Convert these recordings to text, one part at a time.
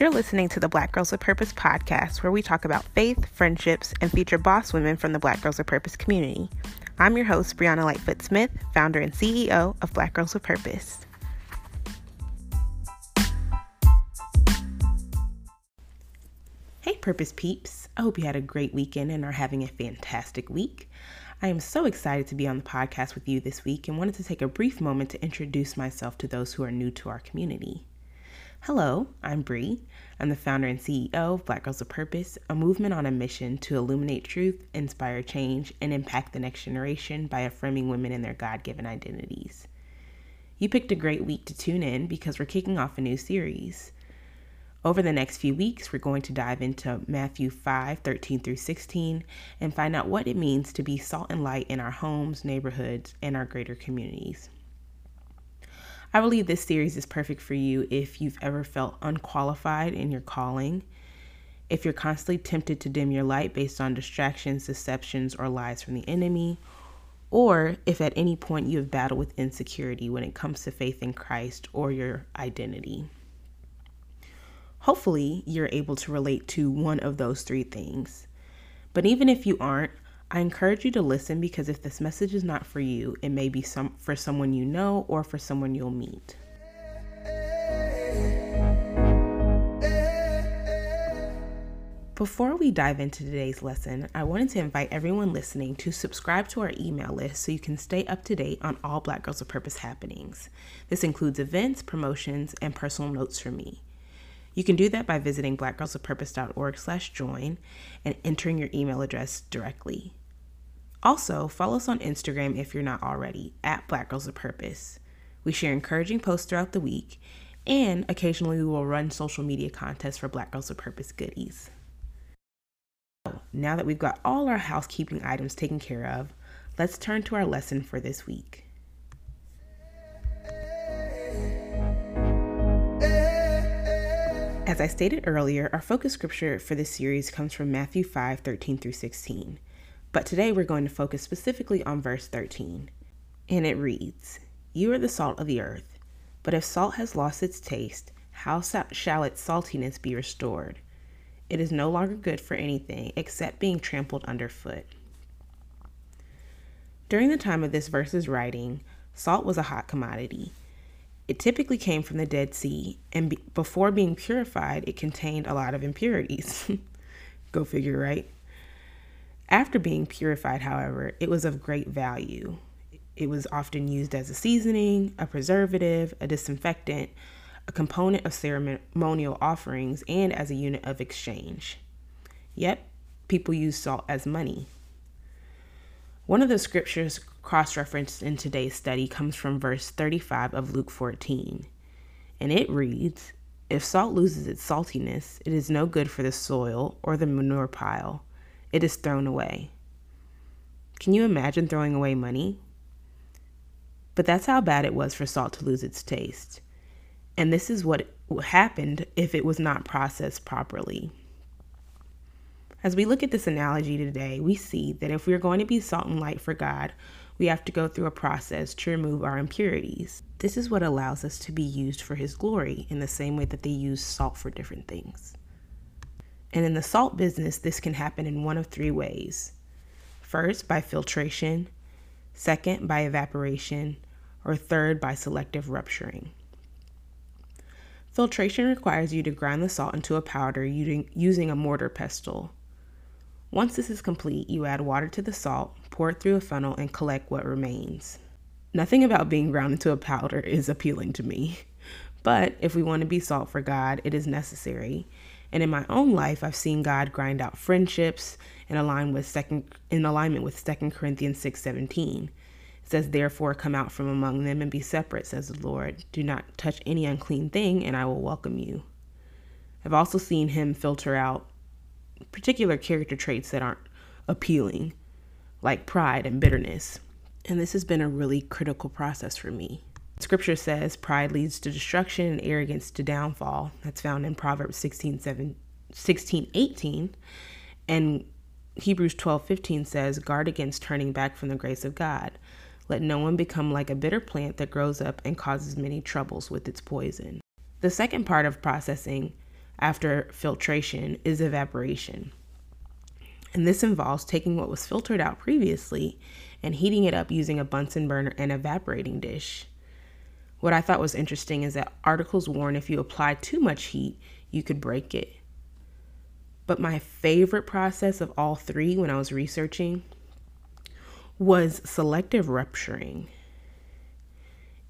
You're listening to the Black Girls with Purpose podcast, where we talk about faith, friendships, and feature boss women from the Black Girls with Purpose community. I'm your host, Brianna Lightfoot Smith, founder and CEO of Black Girls with Purpose. Hey, Purpose peeps. I hope you had a great weekend and are having a fantastic week. I am so excited to be on the podcast with you this week and wanted to take a brief moment to introduce myself to those who are new to our community. Hello, I'm Bree. I'm the founder and CEO of Black Girls of Purpose, a movement on a mission to illuminate truth, inspire change, and impact the next generation by affirming women in their God given identities. You picked a great week to tune in because we're kicking off a new series. Over the next few weeks, we're going to dive into Matthew 5 13 through 16 and find out what it means to be salt and light in our homes, neighborhoods, and our greater communities. I believe this series is perfect for you if you've ever felt unqualified in your calling, if you're constantly tempted to dim your light based on distractions, deceptions, or lies from the enemy, or if at any point you have battled with insecurity when it comes to faith in Christ or your identity. Hopefully, you're able to relate to one of those three things. But even if you aren't, I encourage you to listen because if this message is not for you, it may be some for someone you know or for someone you'll meet. Before we dive into today's lesson, I wanted to invite everyone listening to subscribe to our email list so you can stay up to date on all Black Girls of Purpose happenings. This includes events, promotions, and personal notes from me. You can do that by visiting blackgirlsofpurpose.org slash join and entering your email address directly. Also, follow us on Instagram if you're not already, at Black Girls of Purpose. We share encouraging posts throughout the week, and occasionally we will run social media contests for Black Girls of Purpose goodies. Now that we've got all our housekeeping items taken care of, let's turn to our lesson for this week. As I stated earlier, our focus scripture for this series comes from Matthew 5 13 through 16. But today we're going to focus specifically on verse 13. And it reads You are the salt of the earth, but if salt has lost its taste, how shall its saltiness be restored? It is no longer good for anything except being trampled underfoot. During the time of this verse's writing, salt was a hot commodity. It typically came from the Dead Sea, and be- before being purified, it contained a lot of impurities. Go figure, right? After being purified, however, it was of great value. It was often used as a seasoning, a preservative, a disinfectant, a component of ceremonial offerings, and as a unit of exchange. Yet, people use salt as money. One of the scriptures cross referenced in today's study comes from verse 35 of Luke 14, and it reads If salt loses its saltiness, it is no good for the soil or the manure pile it is thrown away. Can you imagine throwing away money? But that's how bad it was for salt to lose its taste. And this is what happened if it was not processed properly. As we look at this analogy today, we see that if we're going to be salt and light for God, we have to go through a process to remove our impurities. This is what allows us to be used for His glory in the same way that they use salt for different things. And in the salt business, this can happen in one of three ways. First, by filtration, second, by evaporation, or third, by selective rupturing. Filtration requires you to grind the salt into a powder using a mortar pestle. Once this is complete, you add water to the salt, pour it through a funnel, and collect what remains. Nothing about being ground into a powder is appealing to me. But if we want to be salt for God, it is necessary. And in my own life, I've seen God grind out friendships in align with second in alignment with 2 Corinthians 6:17. It says, Therefore come out from among them and be separate, says the Lord. Do not touch any unclean thing, and I will welcome you. I've also seen him filter out particular character traits that aren't appealing, like pride and bitterness. And this has been a really critical process for me. Scripture says pride leads to destruction and arrogance to downfall. That's found in Proverbs 16, 7, 16 18. And Hebrews 12 15 says, Guard against turning back from the grace of God. Let no one become like a bitter plant that grows up and causes many troubles with its poison. The second part of processing after filtration is evaporation. And this involves taking what was filtered out previously and heating it up using a Bunsen burner and evaporating dish. What I thought was interesting is that articles warn if you apply too much heat, you could break it. But my favorite process of all three when I was researching was selective rupturing.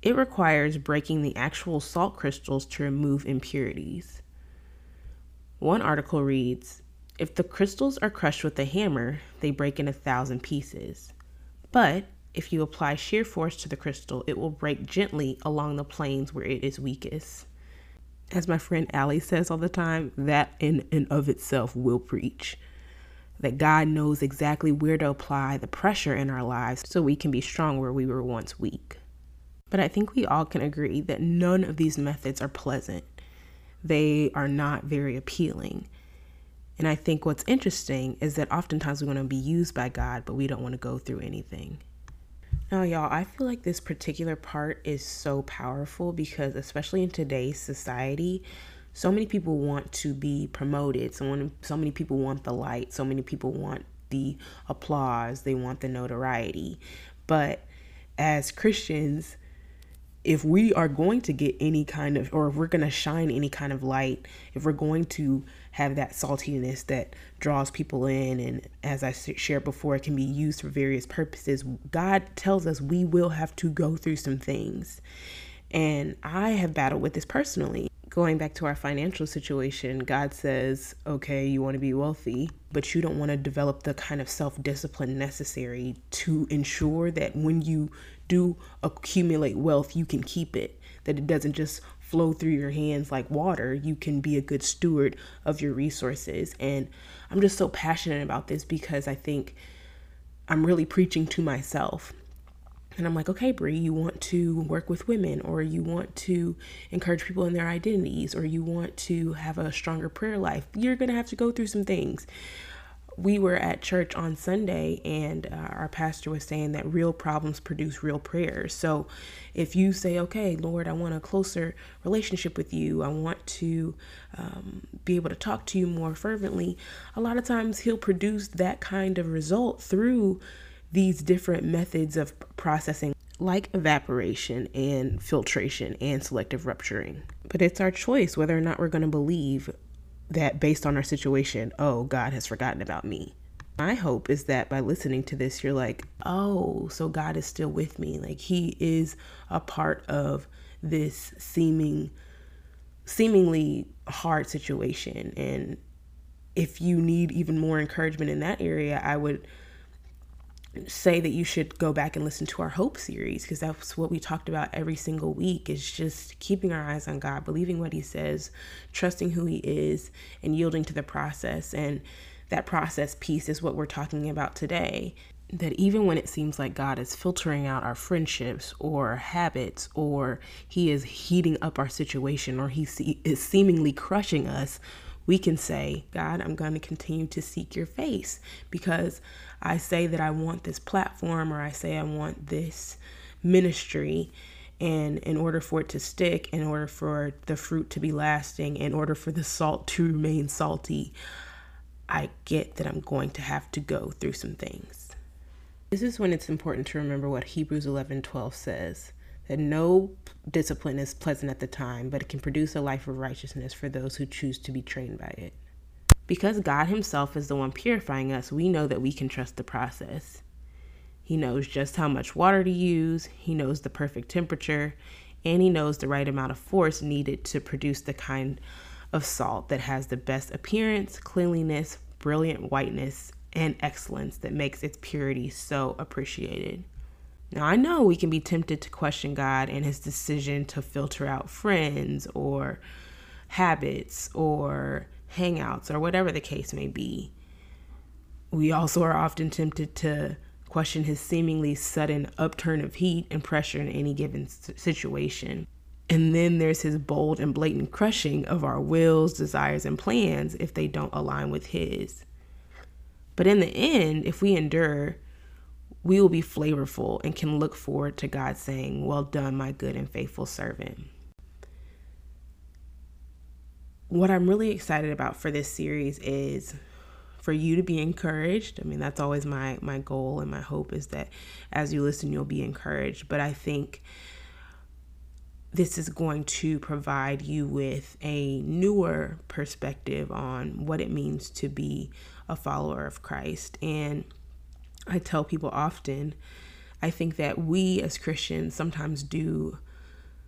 It requires breaking the actual salt crystals to remove impurities. One article reads If the crystals are crushed with a hammer, they break in a thousand pieces. But if you apply shear force to the crystal, it will break gently along the planes where it is weakest. As my friend Allie says all the time, that in and of itself will preach. That God knows exactly where to apply the pressure in our lives so we can be strong where we were once weak. But I think we all can agree that none of these methods are pleasant. They are not very appealing. And I think what's interesting is that oftentimes we want to be used by God, but we don't want to go through anything. Now, y'all, I feel like this particular part is so powerful because, especially in today's society, so many people want to be promoted. So, many, so many people want the light. So many people want the applause. They want the notoriety. But as Christians, if we are going to get any kind of, or if we're going to shine any kind of light, if we're going to have that saltiness that draws people in, and as I shared before, it can be used for various purposes, God tells us we will have to go through some things. And I have battled with this personally. Going back to our financial situation, God says, okay, you want to be wealthy, but you don't want to develop the kind of self discipline necessary to ensure that when you do accumulate wealth, you can keep it, that it doesn't just flow through your hands like water. You can be a good steward of your resources. And I'm just so passionate about this because I think I'm really preaching to myself. And I'm like, okay, Bree, you want to work with women, or you want to encourage people in their identities, or you want to have a stronger prayer life. You're going to have to go through some things we were at church on Sunday, and uh, our pastor was saying that real problems produce real prayers. So, if you say, "Okay, Lord, I want a closer relationship with you. I want to um, be able to talk to you more fervently," a lot of times He'll produce that kind of result through these different methods of processing like evaporation and filtration and selective rupturing. But it's our choice whether or not we're going to believe that based on our situation, oh, God has forgotten about me. My hope is that by listening to this, you're like, oh, so God is still with me. Like He is a part of this seeming, seemingly hard situation. And if you need even more encouragement in that area, I would say that you should go back and listen to our hope series because that's what we talked about every single week is just keeping our eyes on God, believing what he says, trusting who he is and yielding to the process and that process piece is what we're talking about today. That even when it seems like God is filtering out our friendships or habits, or He is heating up our situation, or He is seemingly crushing us, we can say, God, I'm going to continue to seek your face because I say that I want this platform or I say I want this ministry. And in order for it to stick, in order for the fruit to be lasting, in order for the salt to remain salty, I get that I'm going to have to go through some things. This is when it's important to remember what Hebrews 11:12 says that no discipline is pleasant at the time, but it can produce a life of righteousness for those who choose to be trained by it. Because God Himself is the one purifying us, we know that we can trust the process. He knows just how much water to use, He knows the perfect temperature, and He knows the right amount of force needed to produce the kind of salt that has the best appearance, cleanliness, brilliant whiteness, and excellence that makes its purity so appreciated. Now, I know we can be tempted to question God and his decision to filter out friends or habits or hangouts or whatever the case may be. We also are often tempted to question his seemingly sudden upturn of heat and pressure in any given situation. And then there's his bold and blatant crushing of our wills, desires, and plans if they don't align with his. But in the end, if we endure, we will be flavorful and can look forward to God saying, Well done, my good and faithful servant. what I'm really excited about for this series is for you to be encouraged. I mean, that's always my my goal and my hope is that as you listen, you'll be encouraged. But I think this is going to provide you with a newer perspective on what it means to be a follower of Christ. And I tell people often, I think that we as Christians sometimes do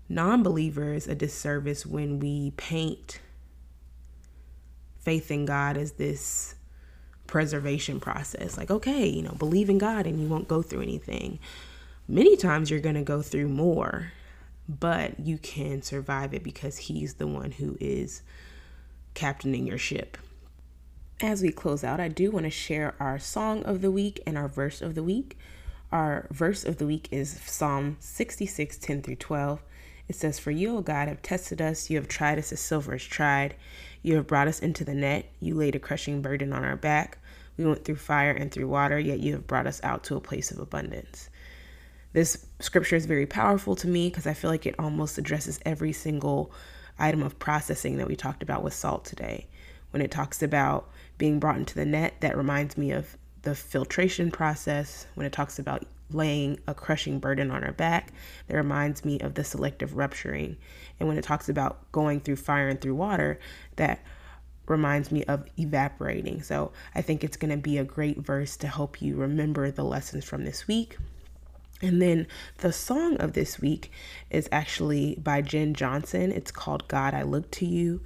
non believers a disservice when we paint faith in God as this preservation process. Like, okay, you know, believe in God and you won't go through anything. Many times you're going to go through more, but you can survive it because He's the one who is captaining your ship. As we close out, I do want to share our song of the week and our verse of the week. Our verse of the week is Psalm 66 10 through 12. It says, For you, O God, have tested us. You have tried us as silver is tried. You have brought us into the net. You laid a crushing burden on our back. We went through fire and through water, yet you have brought us out to a place of abundance. This scripture is very powerful to me because I feel like it almost addresses every single item of processing that we talked about with salt today. When it talks about being brought into the net, that reminds me of the filtration process. When it talks about laying a crushing burden on our back, that reminds me of the selective rupturing. And when it talks about going through fire and through water, that reminds me of evaporating. So I think it's going to be a great verse to help you remember the lessons from this week. And then the song of this week is actually by Jenn Johnson. It's called God I Look to You.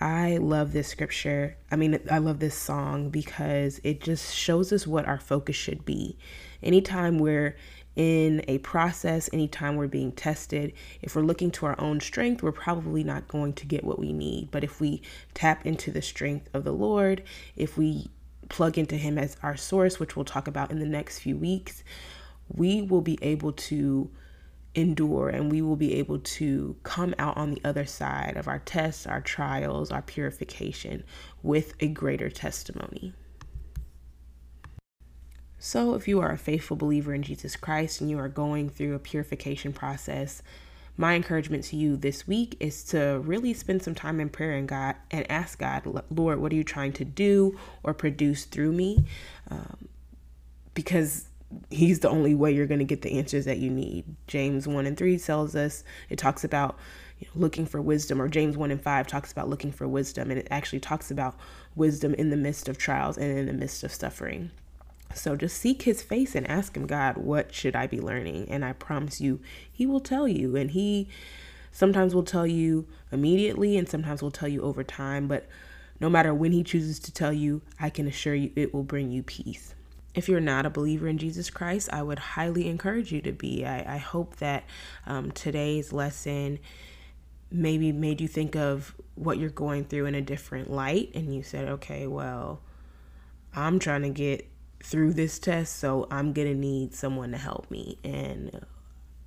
I love this scripture. I mean, I love this song because it just shows us what our focus should be. Anytime we're in a process, anytime we're being tested, if we're looking to our own strength, we're probably not going to get what we need. But if we tap into the strength of the Lord, if we plug into Him as our source, which we'll talk about in the next few weeks, we will be able to endure and we will be able to come out on the other side of our tests, our trials, our purification with a greater testimony. So, if you are a faithful believer in Jesus Christ and you are going through a purification process, my encouragement to you this week is to really spend some time in prayer and God and ask God, Lord, what are you trying to do or produce through me? Um, because He's the only way you're going to get the answers that you need. James 1 and 3 tells us, it talks about you know, looking for wisdom, or James 1 and 5 talks about looking for wisdom, and it actually talks about wisdom in the midst of trials and in the midst of suffering. So just seek his face and ask him, God, what should I be learning? And I promise you, he will tell you. And he sometimes will tell you immediately and sometimes will tell you over time. But no matter when he chooses to tell you, I can assure you it will bring you peace. If you're not a believer in Jesus Christ, I would highly encourage you to be. I, I hope that um, today's lesson maybe made you think of what you're going through in a different light and you said, okay, well, I'm trying to get through this test, so I'm going to need someone to help me. And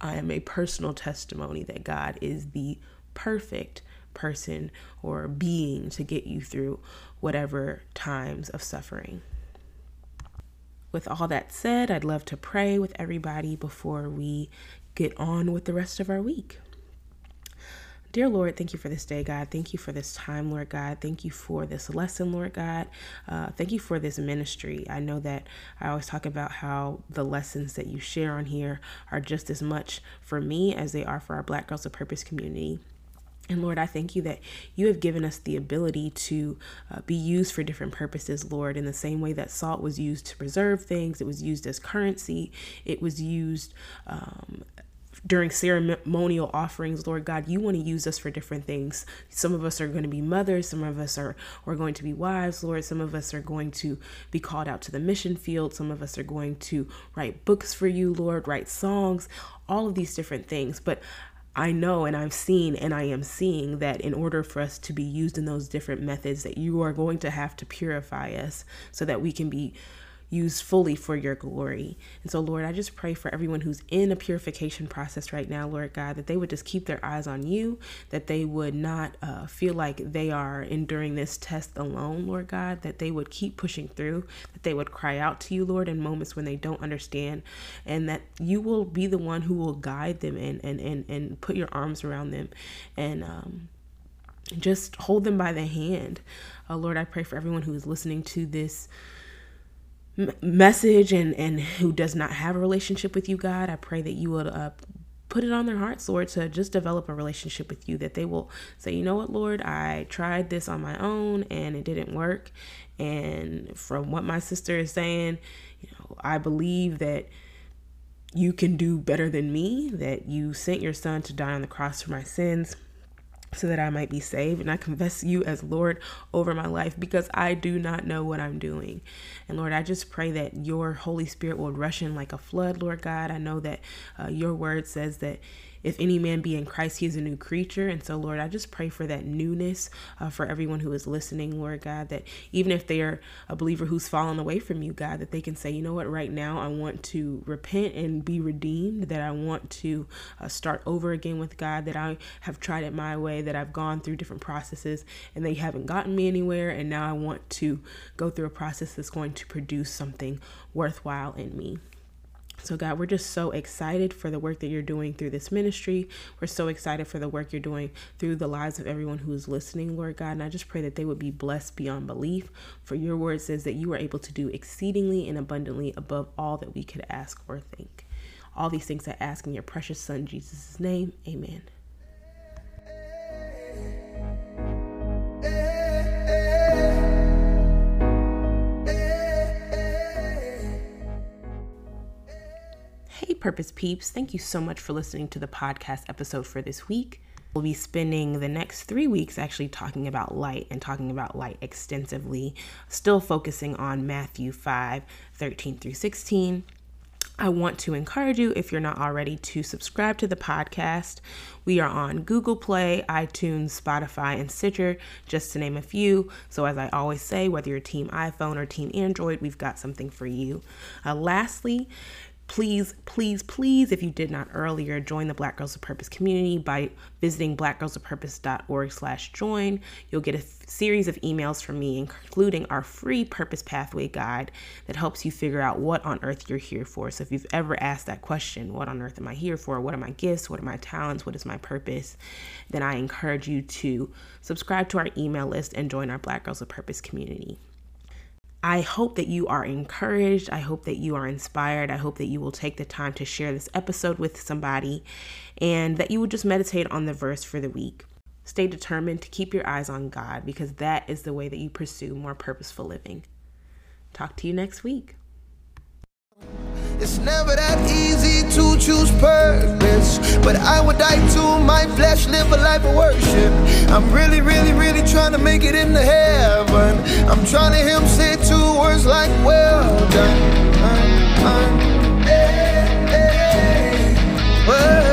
I am a personal testimony that God is the perfect person or being to get you through whatever times of suffering. With all that said, I'd love to pray with everybody before we get on with the rest of our week. Dear Lord, thank you for this day, God. Thank you for this time, Lord God. Thank you for this lesson, Lord God. Uh, thank you for this ministry. I know that I always talk about how the lessons that you share on here are just as much for me as they are for our Black Girls of Purpose community. And Lord, I thank you that you have given us the ability to uh, be used for different purposes, Lord, in the same way that salt was used to preserve things, it was used as currency, it was used um, during ceremonial offerings, Lord God, you want to use us for different things. Some of us are going to be mothers, some of us are, are going to be wives, Lord. Some of us are going to be called out to the mission field. Some of us are going to write books for you, Lord, write songs, all of these different things. But I know and I've seen and I am seeing that in order for us to be used in those different methods, that you are going to have to purify us so that we can be used fully for your glory. And so, Lord, I just pray for everyone who's in a purification process right now, Lord God, that they would just keep their eyes on you, that they would not uh, feel like they are enduring this test alone, Lord God, that they would keep pushing through, that they would cry out to you, Lord, in moments when they don't understand, and that you will be the one who will guide them and, and, and, and put your arms around them and, um, just hold them by the hand. Uh, Lord, I pray for everyone who is listening to this message and and who does not have a relationship with you god i pray that you would uh, put it on their hearts, Lord, to just develop a relationship with you, that they will say, you know what, Lord, I tried this on my own and it didn't work. And from what my sister is saying, you know, I believe that you can do better than me, that you sent your son to die on the cross for my sins so that I might be saved. And I confess you as Lord over my life because I do not know what I'm doing. And Lord, I just pray that your Holy Spirit will rush in like a flood, Lord God. I know that uh, your word says that if any man be in Christ, he is a new creature. And so, Lord, I just pray for that newness uh, for everyone who is listening, Lord God, that even if they are a believer who's fallen away from you, God, that they can say, you know what, right now I want to repent and be redeemed, that I want to uh, start over again with God, that I have tried it my way, that I've gone through different processes and they haven't gotten me anywhere. And now I want to go through a process that's going to produce something worthwhile in me. So, God, we're just so excited for the work that you're doing through this ministry. We're so excited for the work you're doing through the lives of everyone who is listening, Lord God. And I just pray that they would be blessed beyond belief. For your word says that you are able to do exceedingly and abundantly above all that we could ask or think. All these things I ask in your precious Son, Jesus' name. Amen. Purpose Peeps. Thank you so much for listening to the podcast episode for this week. We'll be spending the next three weeks actually talking about light and talking about light extensively, still focusing on Matthew 5 13 through 16. I want to encourage you, if you're not already, to subscribe to the podcast. We are on Google Play, iTunes, Spotify, and Stitcher, just to name a few. So, as I always say, whether you're Team iPhone or Team Android, we've got something for you. Uh, lastly, please, please, please, if you did not earlier, join the Black Girls of Purpose community by visiting blackgirlsofpurpose.org slash join. You'll get a series of emails from me, including our free Purpose Pathway Guide that helps you figure out what on earth you're here for. So if you've ever asked that question, what on earth am I here for? What are my gifts? What are my talents? What is my purpose? Then I encourage you to subscribe to our email list and join our Black Girls of Purpose community. I hope that you are encouraged. I hope that you are inspired. I hope that you will take the time to share this episode with somebody and that you will just meditate on the verse for the week. Stay determined to keep your eyes on God because that is the way that you pursue more purposeful living. Talk to you next week. It's never that easy to choose purpose, but I would die to my flesh, live a life of worship. I'm really, really, really trying to make it into heaven. I'm trying to hear him say two words like, well done. I'm, hey, hey, well.